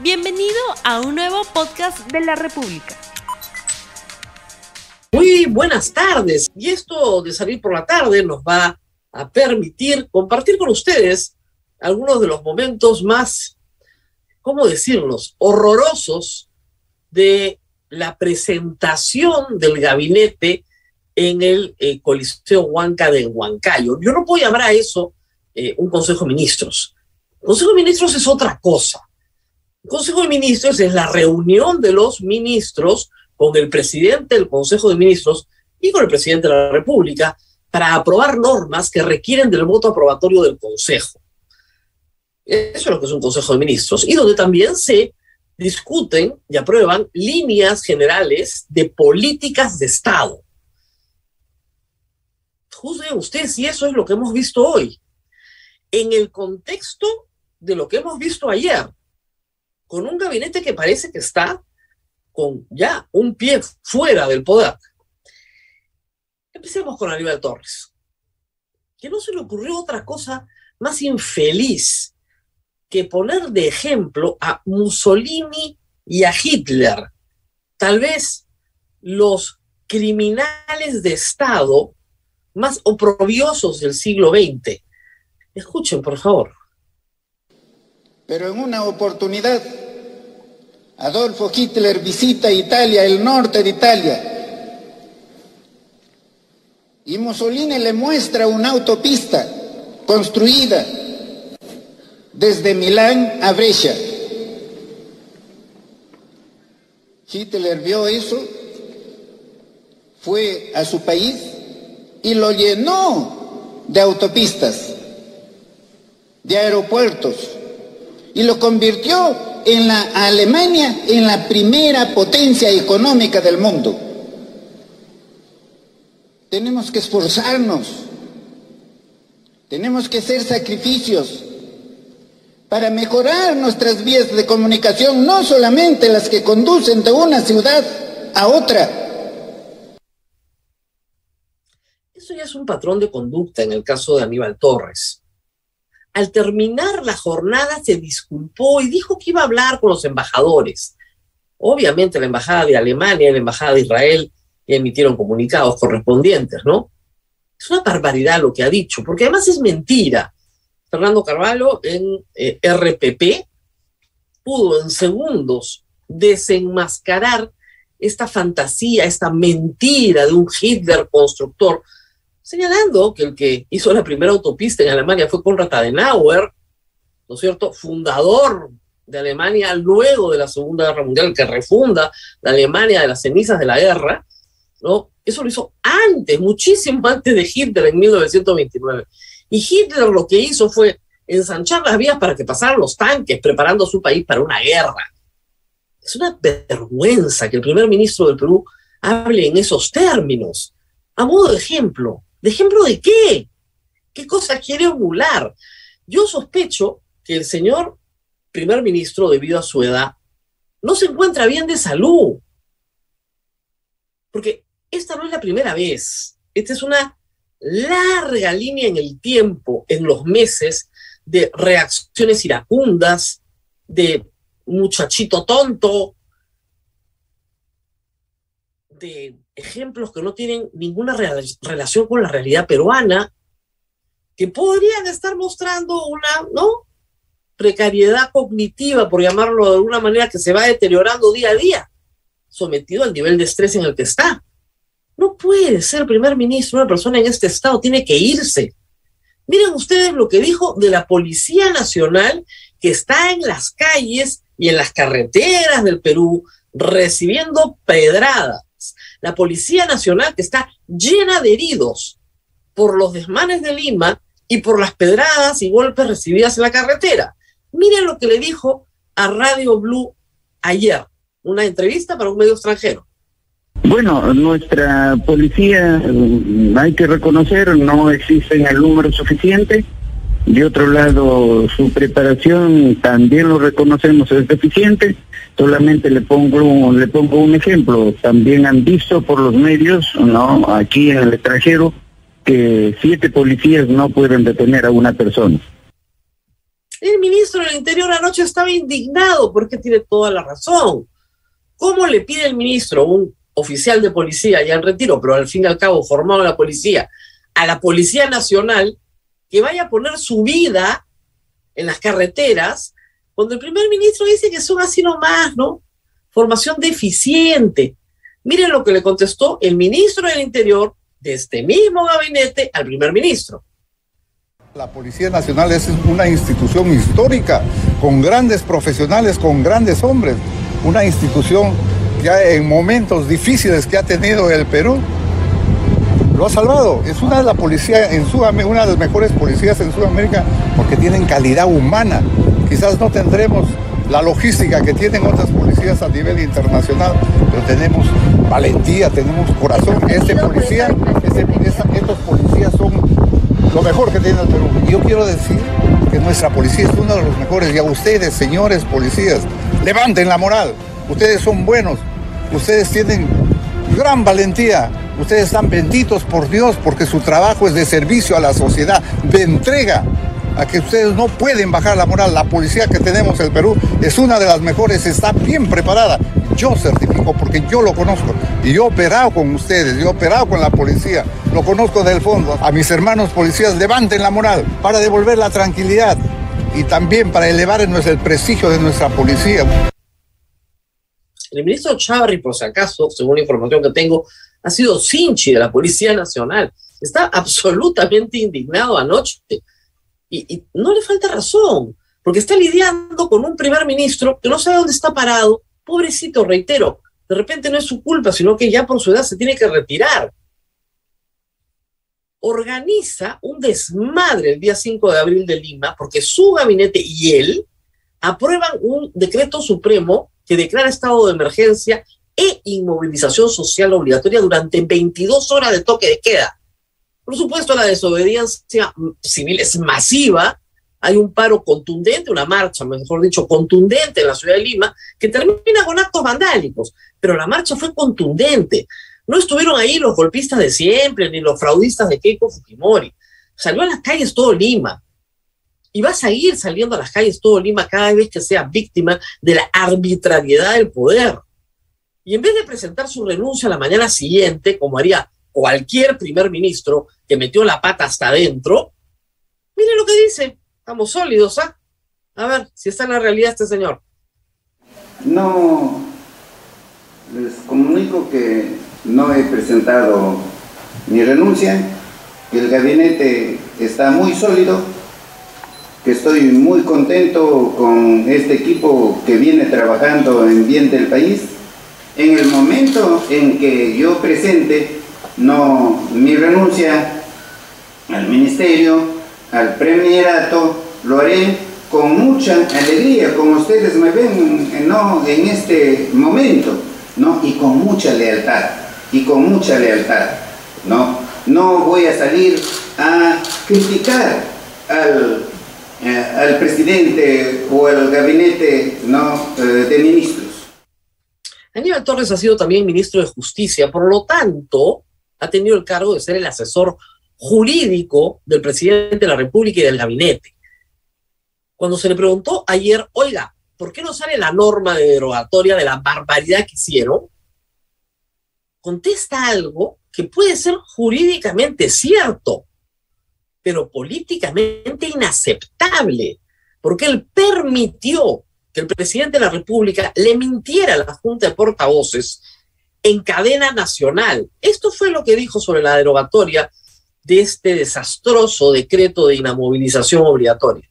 Bienvenido a un nuevo podcast de la República. Muy buenas tardes. Y esto de salir por la tarde nos va a permitir compartir con ustedes algunos de los momentos más, ¿cómo decirlos?, horrorosos de la presentación del gabinete en el eh, Coliseo Huanca de Huancayo. Yo no puedo llamar a eso eh, un Consejo de Ministros. El Consejo de Ministros es otra cosa. Consejo de Ministros es la reunión de los ministros con el presidente del Consejo de Ministros y con el presidente de la República para aprobar normas que requieren del voto aprobatorio del Consejo. Eso es lo que es un Consejo de Ministros y donde también se discuten y aprueban líneas generales de políticas de Estado. Juzguen ustedes si eso es lo que hemos visto hoy en el contexto de lo que hemos visto ayer, con un gabinete que parece que está con ya un pie fuera del poder. Empecemos con Aníbal Torres, que no se le ocurrió otra cosa más infeliz que poner de ejemplo a Mussolini y a Hitler, tal vez los criminales de Estado más oprobiosos del siglo XX. Escuchen, por favor. Pero en una oportunidad, Adolfo Hitler visita Italia, el norte de Italia, y Mussolini le muestra una autopista construida desde Milán a Brescia. Hitler vio eso, fue a su país y lo llenó de autopistas de aeropuertos y lo convirtió en la Alemania en la primera potencia económica del mundo. Tenemos que esforzarnos, tenemos que hacer sacrificios para mejorar nuestras vías de comunicación, no solamente las que conducen de una ciudad a otra. Eso ya es un patrón de conducta en el caso de Aníbal Torres al terminar la jornada se disculpó y dijo que iba a hablar con los embajadores. Obviamente la embajada de Alemania y la embajada de Israel emitieron comunicados correspondientes, ¿no? Es una barbaridad lo que ha dicho, porque además es mentira. Fernando Carvalho en eh, RPP pudo en segundos desenmascarar esta fantasía, esta mentira de un Hitler constructor señalando que el que hizo la primera autopista en Alemania fue Konrad Adenauer, ¿no es cierto?, fundador de Alemania luego de la Segunda Guerra Mundial, que refunda la Alemania de las cenizas de la guerra, ¿no? Eso lo hizo antes, muchísimo antes de Hitler en 1929. Y Hitler lo que hizo fue ensanchar las vías para que pasaran los tanques, preparando a su país para una guerra. Es una vergüenza que el primer ministro del Perú hable en esos términos. A modo de ejemplo, ¿De ejemplo de qué? ¿Qué cosa quiere emular? Yo sospecho que el señor primer ministro, debido a su edad, no se encuentra bien de salud. Porque esta no es la primera vez. Esta es una larga línea en el tiempo, en los meses, de reacciones iracundas, de muchachito tonto, de ejemplos que no tienen ninguna relación con la realidad peruana, que podrían estar mostrando una, ¿no? Precariedad cognitiva, por llamarlo de alguna manera, que se va deteriorando día a día, sometido al nivel de estrés en el que está. No puede ser primer ministro una persona en este estado, tiene que irse. Miren ustedes lo que dijo de la Policía Nacional que está en las calles y en las carreteras del Perú recibiendo pedradas la Policía Nacional que está llena de heridos por los desmanes de Lima y por las pedradas y golpes recibidas en la carretera. Miren lo que le dijo a Radio Blue ayer, una entrevista para un medio extranjero. Bueno, nuestra policía, mm, hay que reconocer, no existe el número suficiente. De otro lado, su preparación también lo reconocemos es deficiente. Solamente le pongo le pongo un ejemplo. También han visto por los medios, no, aquí en el extranjero, que siete policías no pueden detener a una persona. El ministro del Interior anoche estaba indignado porque tiene toda la razón. ¿Cómo le pide el ministro, un oficial de policía ya en retiro, pero al fin y al cabo formado la policía, a la Policía Nacional, que vaya a poner su vida en las carreteras, cuando el primer ministro dice que son así nomás, ¿no? Formación deficiente. Miren lo que le contestó el ministro del Interior de este mismo gabinete al primer ministro. La Policía Nacional es una institución histórica, con grandes profesionales, con grandes hombres, una institución ya en momentos difíciles que ha tenido el Perú, lo ha salvado. Es una de las policías en Sudamérica, una de las mejores policías en Sudamérica porque tienen calidad humana. Quizás no tendremos la logística que tienen otras policías a nivel internacional, pero tenemos valentía, tenemos corazón. Este policía, estos policías son lo mejor que tiene el Perú. Yo quiero decir que nuestra policía es uno de los mejores y a ustedes, señores policías, levanten la moral. Ustedes son buenos, ustedes tienen gran valentía, ustedes están benditos por Dios porque su trabajo es de servicio a la sociedad, de entrega a que ustedes no pueden bajar la moral. La policía que tenemos en el Perú es una de las mejores, está bien preparada. Yo certifico porque yo lo conozco y yo he operado con ustedes, yo he operado con la policía, lo conozco del fondo. A mis hermanos policías, levanten la moral para devolver la tranquilidad y también para elevar el prestigio de nuestra policía. El ministro Chavarri, por si acaso, según la información que tengo, ha sido Sinchi de la Policía Nacional. Está absolutamente indignado anoche. Y, no le falta razón, porque está lidiando con un primer ministro que no sabe dónde está parado. Pobrecito, reitero, de repente no es su culpa, sino que ya por su edad se tiene que retirar. Organiza un desmadre el día 5 de abril de Lima, porque su gabinete y él aprueban un decreto supremo que declara estado de emergencia e inmovilización social obligatoria durante 22 horas de toque de queda. Por supuesto, la desobediencia civil es masiva. Hay un paro contundente, una marcha, mejor dicho, contundente en la ciudad de Lima, que termina con actos vandálicos. Pero la marcha fue contundente. No estuvieron ahí los golpistas de siempre, ni los fraudistas de Keiko Fujimori. Salió a las calles todo Lima y va a seguir saliendo a las calles todo Lima cada vez que sea víctima de la arbitrariedad del poder. Y en vez de presentar su renuncia la mañana siguiente, como haría cualquier primer ministro que metió la pata hasta adentro, mire lo que dice, estamos sólidos, ¿ah? A ver si está en la realidad este señor. No, les comunico que no he presentado mi renuncia, que el gabinete está muy sólido estoy muy contento con este equipo que viene trabajando en bien del país. En el momento en que yo presente no, mi renuncia al ministerio, al premierato, lo haré con mucha alegría, como ustedes me ven ¿no? en este momento, ¿no? y con mucha lealtad, y con mucha lealtad. No, no voy a salir a criticar al eh, al presidente o al gabinete. Eh, de ministros. Aníbal Torres ha sido también ministro de Justicia, por lo tanto, ha tenido el cargo de ser el asesor jurídico del presidente de la República y del gabinete. Cuando se le preguntó ayer, oiga, ¿por qué no sale la norma de derogatoria de la barbaridad que hicieron? Contesta algo que puede ser jurídicamente cierto, pero políticamente inaceptable, porque él permitió que el presidente de la República le mintiera a la Junta de Portavoces en cadena nacional. Esto fue lo que dijo sobre la derogatoria de este desastroso decreto de inamovilización obligatoria.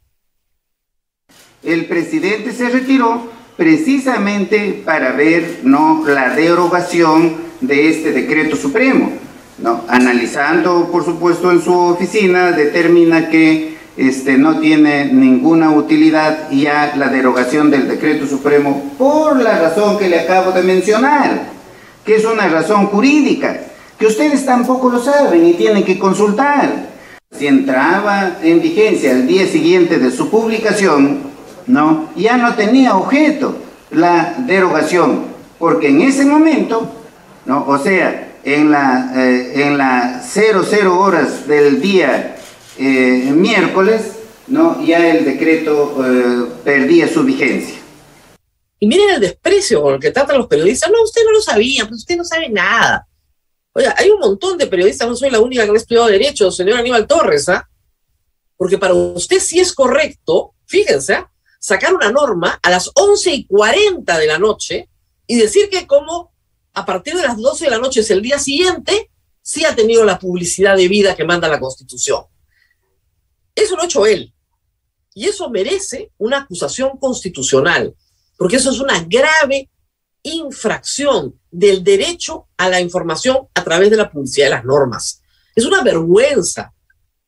El presidente se retiró precisamente para ver no la derogación de este decreto supremo. ¿no? Analizando, por supuesto, en su oficina, determina que este, no tiene ninguna utilidad ya la derogación del decreto supremo por la razón que le acabo de mencionar, que es una razón jurídica, que ustedes tampoco lo saben y tienen que consultar. Si entraba en vigencia el día siguiente de su publicación, ¿no? ya no tenía objeto la derogación, porque en ese momento, ¿no? o sea, en la, eh, en la 00 horas del día eh, miércoles, ¿no? ya el decreto eh, perdía su vigencia. Y miren el desprecio con el que tratan los periodistas. No, usted no lo sabía, pues usted no sabe nada. Oiga, hay un montón de periodistas, no soy la única que ha estudiado Derecho, señor Aníbal Torres, ¿ah? Porque para usted sí es correcto, fíjense, ¿ah? sacar una norma a las 11 y 40 de la noche y decir que como a partir de las 12 de la noche es el día siguiente, sí ha tenido la publicidad de vida que manda la Constitución. Eso lo ha hecho él. Y eso merece una acusación constitucional, porque eso es una grave infracción del derecho a la información a través de la publicidad de las normas. Es una vergüenza,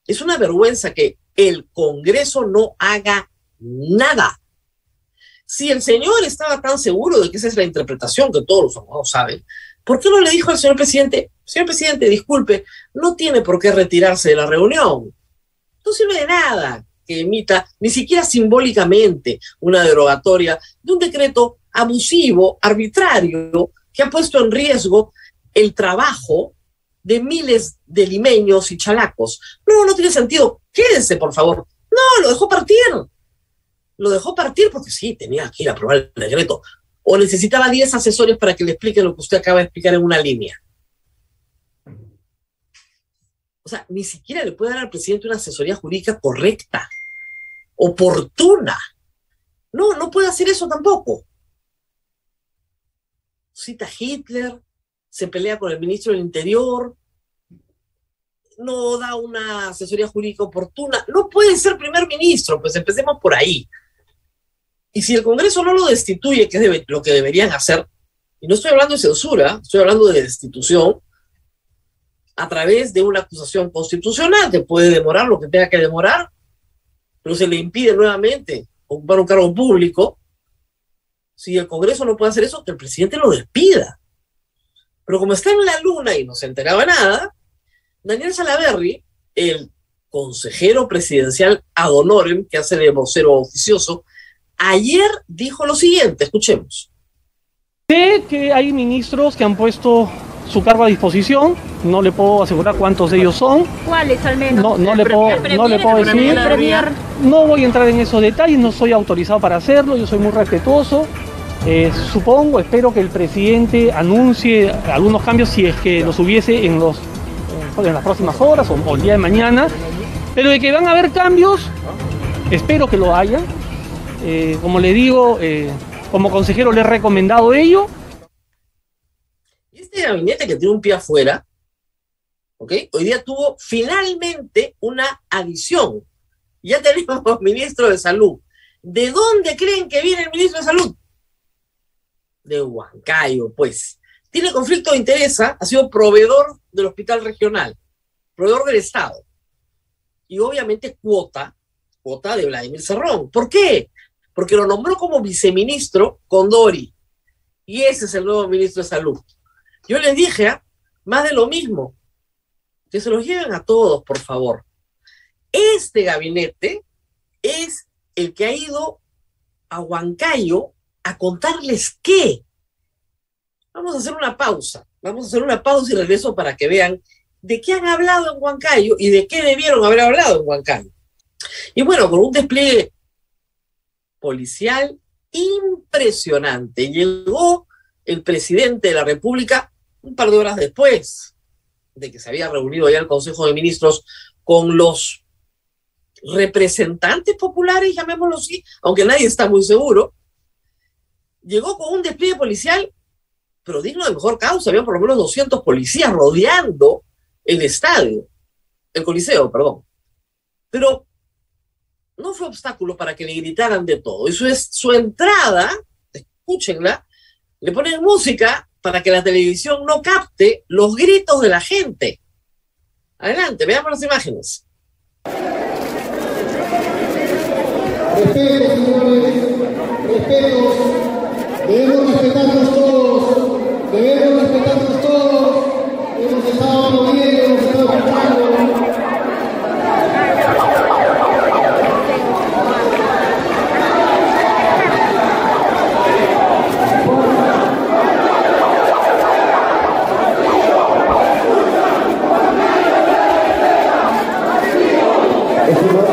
es una vergüenza que el Congreso no haga nada. Si el señor estaba tan seguro de que esa es la interpretación que todos los abogados saben, ¿por qué no le dijo al señor presidente, señor presidente, disculpe, no tiene por qué retirarse de la reunión? No sirve de nada que emita, ni siquiera simbólicamente, una derogatoria de un decreto abusivo, arbitrario, que ha puesto en riesgo el trabajo de miles de limeños y chalacos. No, no tiene sentido. Quédense, por favor. No, lo dejó partir. Lo dejó partir porque sí, tenía que ir a aprobar el decreto. O necesitaba 10 asesores para que le expliquen lo que usted acaba de explicar en una línea. O sea, ni siquiera le puede dar al presidente una asesoría jurídica correcta, oportuna. No, no puede hacer eso tampoco. Cita Hitler, se pelea con el ministro del Interior, no da una asesoría jurídica oportuna. No puede ser primer ministro, pues empecemos por ahí. Y si el Congreso no lo destituye, que es lo que deberían hacer, y no estoy hablando de censura, estoy hablando de destitución, a través de una acusación constitucional que puede demorar lo que tenga que demorar, pero se le impide nuevamente ocupar un cargo público. Si el Congreso no puede hacer eso, que el presidente lo despida. Pero como está en la luna y no se enteraba nada, Daniel Salaverry, el consejero presidencial ad honorem, que hace de vocero oficioso, ayer dijo lo siguiente, escuchemos. Sé que hay ministros que han puesto su cargo a disposición. No le puedo asegurar cuántos de ellos son. ¿Cuáles al menos? No, no, le, puedo, no le puedo decir. No voy a entrar en esos detalles, no soy autorizado para hacerlo, yo soy muy respetuoso. Eh, supongo, espero que el presidente anuncie algunos cambios si es que los hubiese en, los, en las próximas horas o, el día de mañana. Pero de que van a haber cambios, espero que lo haya. Eh, como le digo, eh, como consejero le he recomendado ello este gabinete que tiene un pie afuera, ¿ok? Hoy día tuvo finalmente una adición. Ya tenemos ministro de salud. ¿De dónde creen que viene el ministro de salud? De Huancayo, pues. Tiene conflicto de interés, ha sido proveedor del hospital regional, proveedor del Estado. Y obviamente cuota, cuota de Vladimir Cerrón. ¿Por qué? Porque lo nombró como viceministro Condori. Y ese es el nuevo ministro de Salud. Yo les dije, ¿ah? más de lo mismo, que se los lleven a todos, por favor. Este gabinete es el que ha ido a Huancayo a contarles qué. Vamos a hacer una pausa, vamos a hacer una pausa y regreso para que vean de qué han hablado en Huancayo y de qué debieron haber hablado en Huancayo. Y bueno, con un despliegue policial impresionante, llegó el presidente de la República un par de horas después de que se había reunido ya el Consejo de Ministros con los representantes populares, llamémoslo así, aunque nadie está muy seguro, llegó con un despliegue policial, pero digno de mejor causa, había por lo menos 200 policías rodeando el estadio, el coliseo, perdón. Pero no fue obstáculo para que le gritaran de todo. Y su, su entrada, escúchenla, le ponen música para que la televisión no capte los gritos de la gente. Adelante, veamos las imágenes. Debemos respetarnos todos, debemos respetarnos todos. Hemos estado aplaudiendo, hemos estado escuchando. Estimados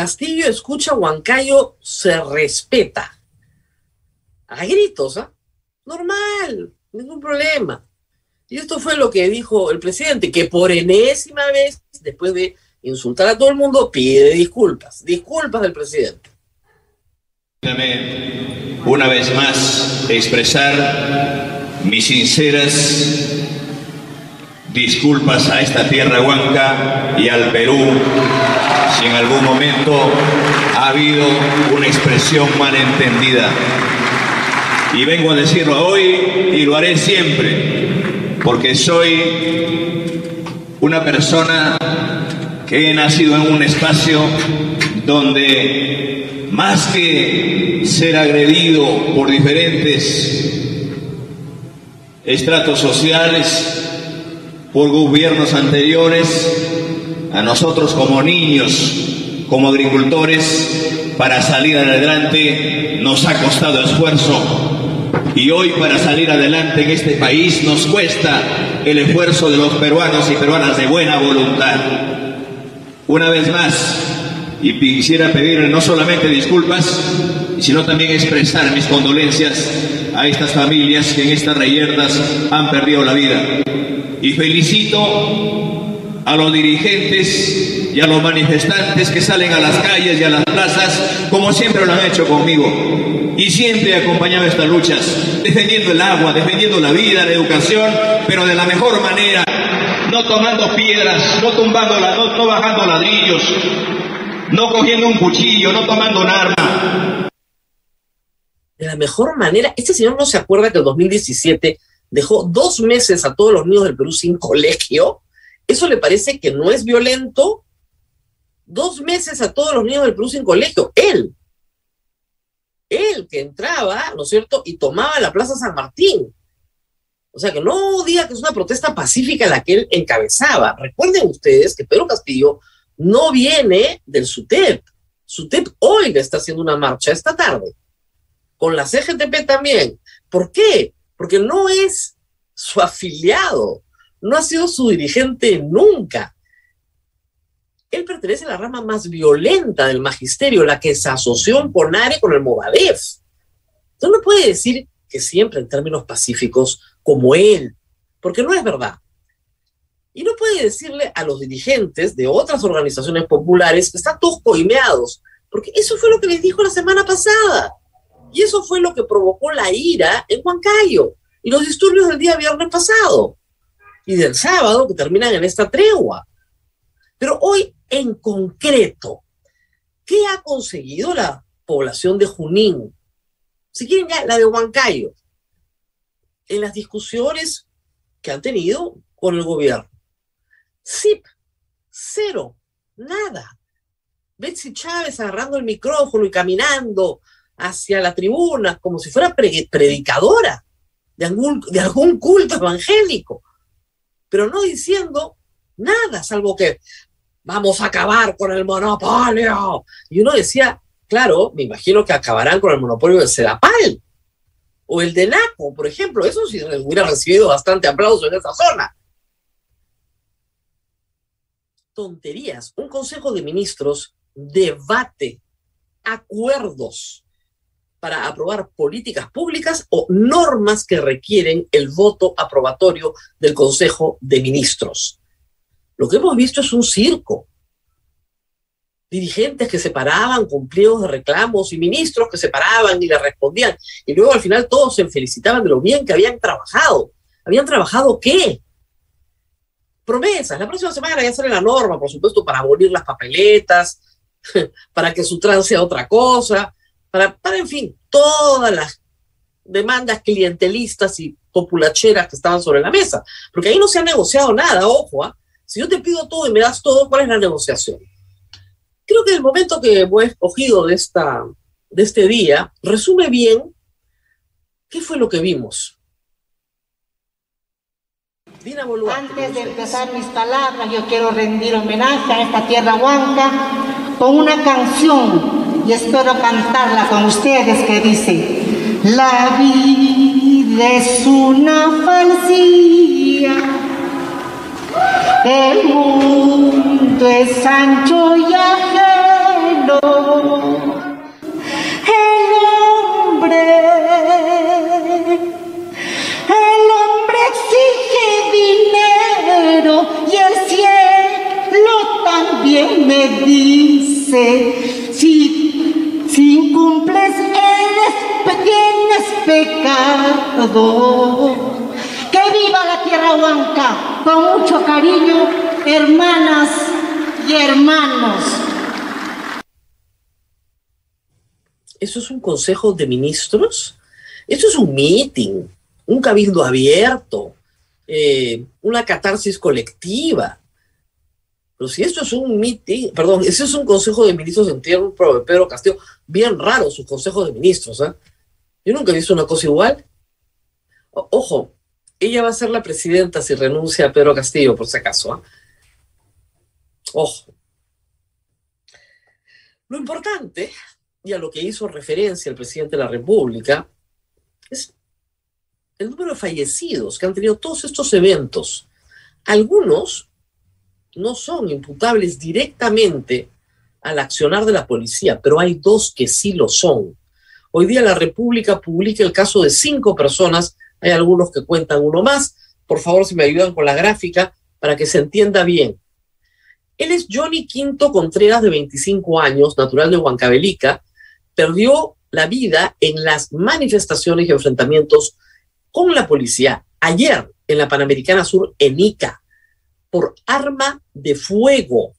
asistentes, Escucha Huancayo, se respeta. A gritos, ¿ah? Normal, ningún problema. Y esto fue lo que dijo el presidente, que por enésima vez, después de insultar a todo el mundo, pide disculpas. Disculpas del presidente. Una vez más, expresar mis sinceras disculpas a esta tierra huanca y al Perú si en algún momento ha habido una expresión malentendida. Y vengo a decirlo hoy y lo haré siempre, porque soy una persona que he nacido en un espacio donde más que ser agredido por diferentes estratos sociales, por gobiernos anteriores, a nosotros como niños, como agricultores, para salir adelante nos ha costado esfuerzo. Y hoy para salir adelante en este país nos cuesta el esfuerzo de los peruanos y peruanas de buena voluntad. Una vez más, y quisiera pedirle no solamente disculpas, sino también expresar mis condolencias a estas familias que en estas reyertas han perdido la vida. Y felicito a los dirigentes y a los manifestantes que salen a las calles y a las plazas, como siempre lo han hecho conmigo. Y siempre he acompañado estas luchas, defendiendo el agua, defendiendo la vida, la educación, pero de la mejor manera, no tomando piedras, no tumbando, no, no bajando ladrillos, no cogiendo un cuchillo, no tomando un arma. De la mejor manera, este señor no se acuerda que en 2017 dejó dos meses a todos los niños del Perú sin colegio. ¿Eso le parece que no es violento? Dos meses a todos los niños del Perú sin colegio. Él. Él que entraba, ¿no es cierto? Y tomaba la Plaza San Martín. O sea, que no diga que es una protesta pacífica la que él encabezaba. Recuerden ustedes que Pedro Castillo no viene del SUTEP. SUTEP hoy está haciendo una marcha esta tarde. Con la CGTP también. ¿Por qué? Porque no es su afiliado no ha sido su dirigente nunca. Él pertenece a la rama más violenta del magisterio, la que se asoció en Ponare con el Movadef. Entonces no puede decir que siempre en términos pacíficos como él, porque no es verdad. Y no puede decirle a los dirigentes de otras organizaciones populares que están todos coimeados, porque eso fue lo que les dijo la semana pasada. Y eso fue lo que provocó la ira en Huancayo y los disturbios del día viernes pasado y del sábado que terminan en esta tregua. Pero hoy, en concreto, ¿qué ha conseguido la población de Junín? Si quieren ya, la de Huancayo, en las discusiones que han tenido con el gobierno. SIP, cero, nada. Betsy Chávez agarrando el micrófono y caminando hacia la tribuna como si fuera predicadora de algún, de algún culto evangélico pero no diciendo nada, salvo que vamos a acabar con el monopolio. Y uno decía, claro, me imagino que acabarán con el monopolio del Sedapal o el de NACO, por ejemplo. Eso sí hubiera recibido bastante aplauso en esa zona. Tonterías. Un consejo de ministros debate acuerdos para aprobar políticas públicas o normas que requieren el voto aprobatorio del Consejo de Ministros. Lo que hemos visto es un circo. Dirigentes que se paraban con pliegos de reclamos y ministros que se paraban y le respondían. Y luego al final todos se felicitaban de lo bien que habían trabajado. ¿Habían trabajado qué? Promesas. La próxima semana ya sale la norma, por supuesto, para abolir las papeletas, para que su trance sea otra cosa, para, en fin, todas las demandas clientelistas y populacheras que estaban sobre la mesa. Porque ahí no se ha negociado nada, ojo, ¿ah? si yo te pido todo y me das todo, ¿cuál es la negociación? Creo que el momento que hemos escogido de, esta, de este día resume bien qué fue lo que vimos. Antes de empezar mis palabras, yo quiero rendir homenaje a esta tierra huanca con una canción y espero cantarla con ustedes que dice, la vida es una falsía, el mundo es ancho y ajeno. El hombre, el hombre exige dinero y el cielo también me dice, si, si incumples eres, pecado. Que viva la tierra huanca, con mucho cariño, hermanas y hermanos. ¿Eso es un consejo de ministros? Esto es un meeting, un cabildo abierto, eh, una catarsis colectiva. Pero si esto es un meeting, perdón, ese es un consejo de ministros en tiempo de Pedro Castillo, bien raro su consejo de ministros. ¿eh? Yo nunca he visto una cosa igual. Ojo, ella va a ser la presidenta si renuncia a Pedro Castillo, por si acaso. ¿ah? Ojo. Lo importante, y a lo que hizo referencia el presidente de la República, es el número de fallecidos que han tenido todos estos eventos. Algunos no son imputables directamente al accionar de la policía, pero hay dos que sí lo son. Hoy día la República publica el caso de cinco personas, hay algunos que cuentan uno más. Por favor, si me ayudan con la gráfica para que se entienda bien. Él es Johnny Quinto Contreras, de 25 años, natural de Huancavelica, perdió la vida en las manifestaciones y enfrentamientos con la policía ayer en la Panamericana Sur en Ica por arma de fuego.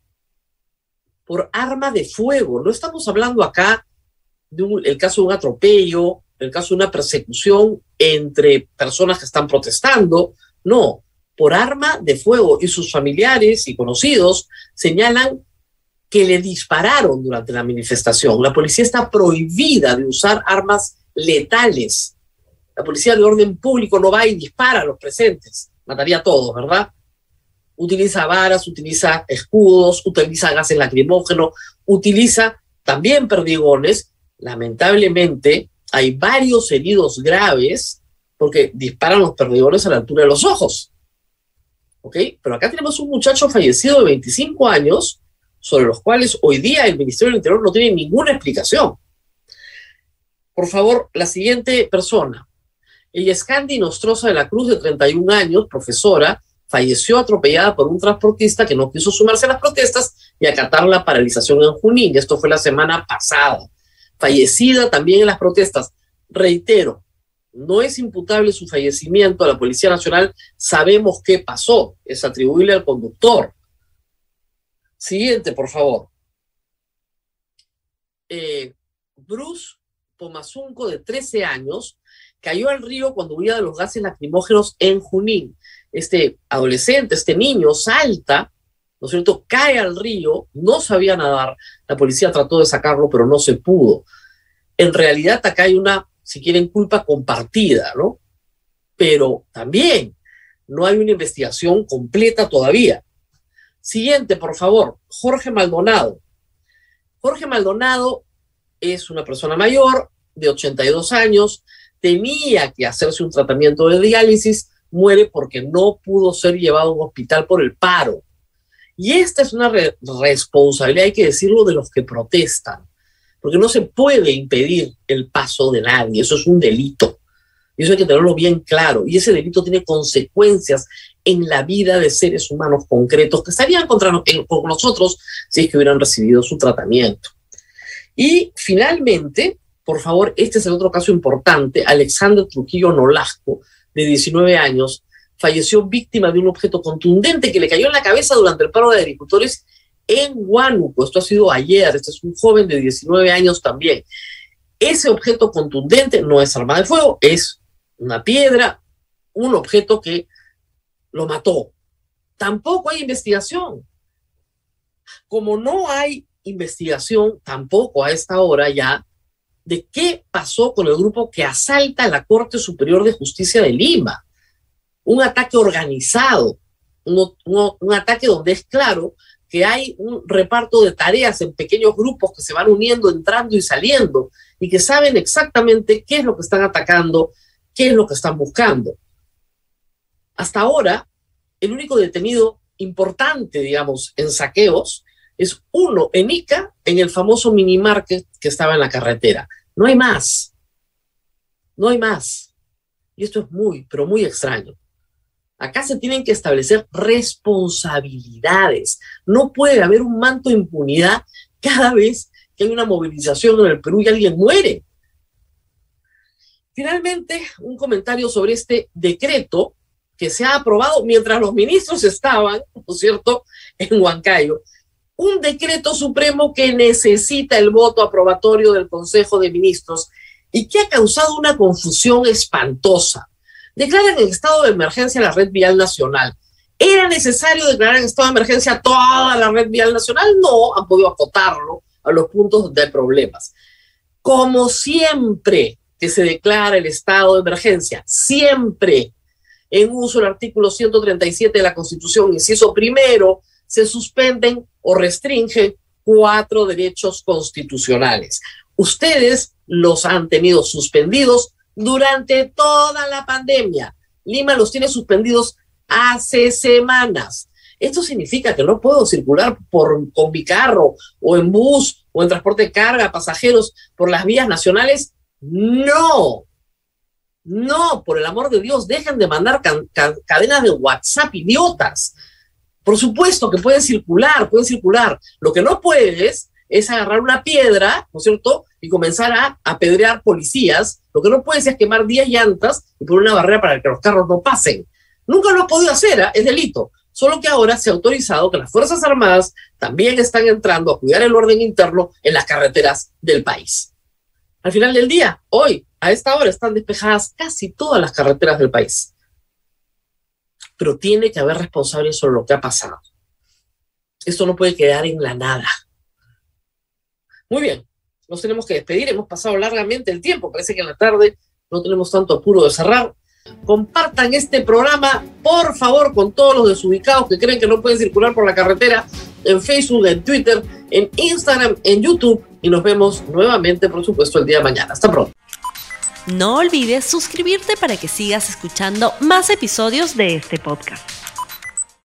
Por arma de fuego. No estamos hablando acá del el caso de un atropello, el caso de una persecución entre personas que están protestando. No, por arma de fuego. Y sus familiares y conocidos señalan que le dispararon durante la manifestación. La policía está prohibida de usar armas letales. La policía de orden público no va y dispara a los presentes. Mataría a todos, ¿verdad? Utiliza varas, utiliza escudos, utiliza gases lacrimógenos, utiliza también perdigones. Lamentablemente, hay varios heridos graves porque disparan los perdigones a la altura de los ojos. ¿Ok? Pero acá tenemos un muchacho fallecido de 25 años sobre los cuales hoy día el Ministerio del Interior no tiene ninguna explicación. Por favor, la siguiente persona. Ella es Candy Nostroza de la Cruz, de 31 años, profesora, falleció atropellada por un transportista que no quiso sumarse a las protestas y acatar la paralización en Junín. Esto fue la semana pasada. Fallecida también en las protestas. Reitero, no es imputable su fallecimiento a la Policía Nacional. Sabemos qué pasó. Es atribuible al conductor. Siguiente, por favor. Eh, Bruce Pomazunco, de 13 años, cayó al río cuando huía de los gases lacrimógenos en Junín. Este adolescente, este niño, salta, ¿no es cierto? Cae al río, no sabía nadar. La policía trató de sacarlo, pero no se pudo. En realidad, acá hay una, si quieren, culpa compartida, ¿no? Pero también no hay una investigación completa todavía. Siguiente, por favor, Jorge Maldonado. Jorge Maldonado es una persona mayor de 82 años, tenía que hacerse un tratamiento de diálisis, muere porque no pudo ser llevado a un hospital por el paro. Y esta es una re responsabilidad, hay que decirlo, de los que protestan, porque no se puede impedir el paso de nadie, eso es un delito. Y eso hay que tenerlo bien claro. Y ese delito tiene consecuencias en la vida de seres humanos concretos que estarían contra con nosotros si es que hubieran recibido su tratamiento. Y finalmente, por favor, este es el otro caso importante, Alexander Trujillo Nolasco, de 19 años, falleció víctima de un objeto contundente que le cayó en la cabeza durante el paro de agricultores en Huánuco. Esto ha sido ayer, este es un joven de 19 años también. Ese objeto contundente no es arma de fuego, es una piedra, un objeto que lo mató. Tampoco hay investigación. Como no hay investigación, tampoco a esta hora ya, de qué pasó con el grupo que asalta la Corte Superior de Justicia de Lima. Un ataque organizado, un, un, ataque donde es claro que hay un reparto de tareas en pequeños grupos que se van uniendo, entrando y saliendo, y que saben exactamente qué es lo que están atacando, qué es lo que están buscando. Hasta ahora, el único detenido importante, digamos, en saqueos es uno en Ica, en el famoso mini market que estaba en la carretera. No hay más. No hay más. Y esto es muy, pero muy extraño. Acá se tienen que establecer responsabilidades. No puede haber un manto de impunidad cada vez que hay una movilización en el Perú y alguien muere. Finalmente, un comentario sobre este decreto que se ha aprobado mientras los ministros estaban, ¿no es cierto?, en Huancayo. Un decreto supremo que necesita el voto aprobatorio del Consejo de Ministros y que ha causado una confusión espantosa. Declaran en estado de emergencia la red vial nacional. ¿Era necesario declarar en estado de emergencia toda la red vial nacional? No, han podido acotarlo a los puntos hay problemas. Como siempre que se declara el estado de emergencia, siempre en uso el artículo 137 de la Constitución, inciso primero, se suspenden o restringen cuatro derechos constitucionales. Ustedes los han tenido suspendidos durante toda la pandemia. Lima los tiene suspendidos hace semanas. Esto significa que no puedo circular por, con mi carro o en bus o en transporte de carga, pasajeros por las vías nacionales. No, no, por el amor de Dios, dejen de mandar cadenas de WhatsApp, idiotas. Por supuesto que pueden circular, pueden circular. Lo que no puedes es agarrar una piedra, ¿no es cierto? Y comenzar a apedrear policías. Lo que no puedes es quemar 10 llantas y poner una barrera para que los carros no pasen. Nunca lo ha podido hacer, ¿eh? es delito. Solo que ahora se ha autorizado que las Fuerzas Armadas también están entrando a cuidar el orden interno en las carreteras del país. Al final del día, hoy, a esta hora, están despejadas casi todas las carreteras del país. Pero tiene que haber responsables sobre lo que ha pasado. Esto no puede quedar en la nada. Muy bien, nos tenemos que despedir. Hemos pasado largamente el tiempo. Parece que en la tarde no tenemos tanto apuro de cerrar. Compartan este programa, por favor, con todos los desubicados que creen que no pueden circular por la carretera en Facebook, en Twitter, en Instagram, en YouTube y nos vemos nuevamente, por supuesto, el día de mañana. Hasta pronto. No olvides suscribirte para que sigas escuchando más episodios de este podcast.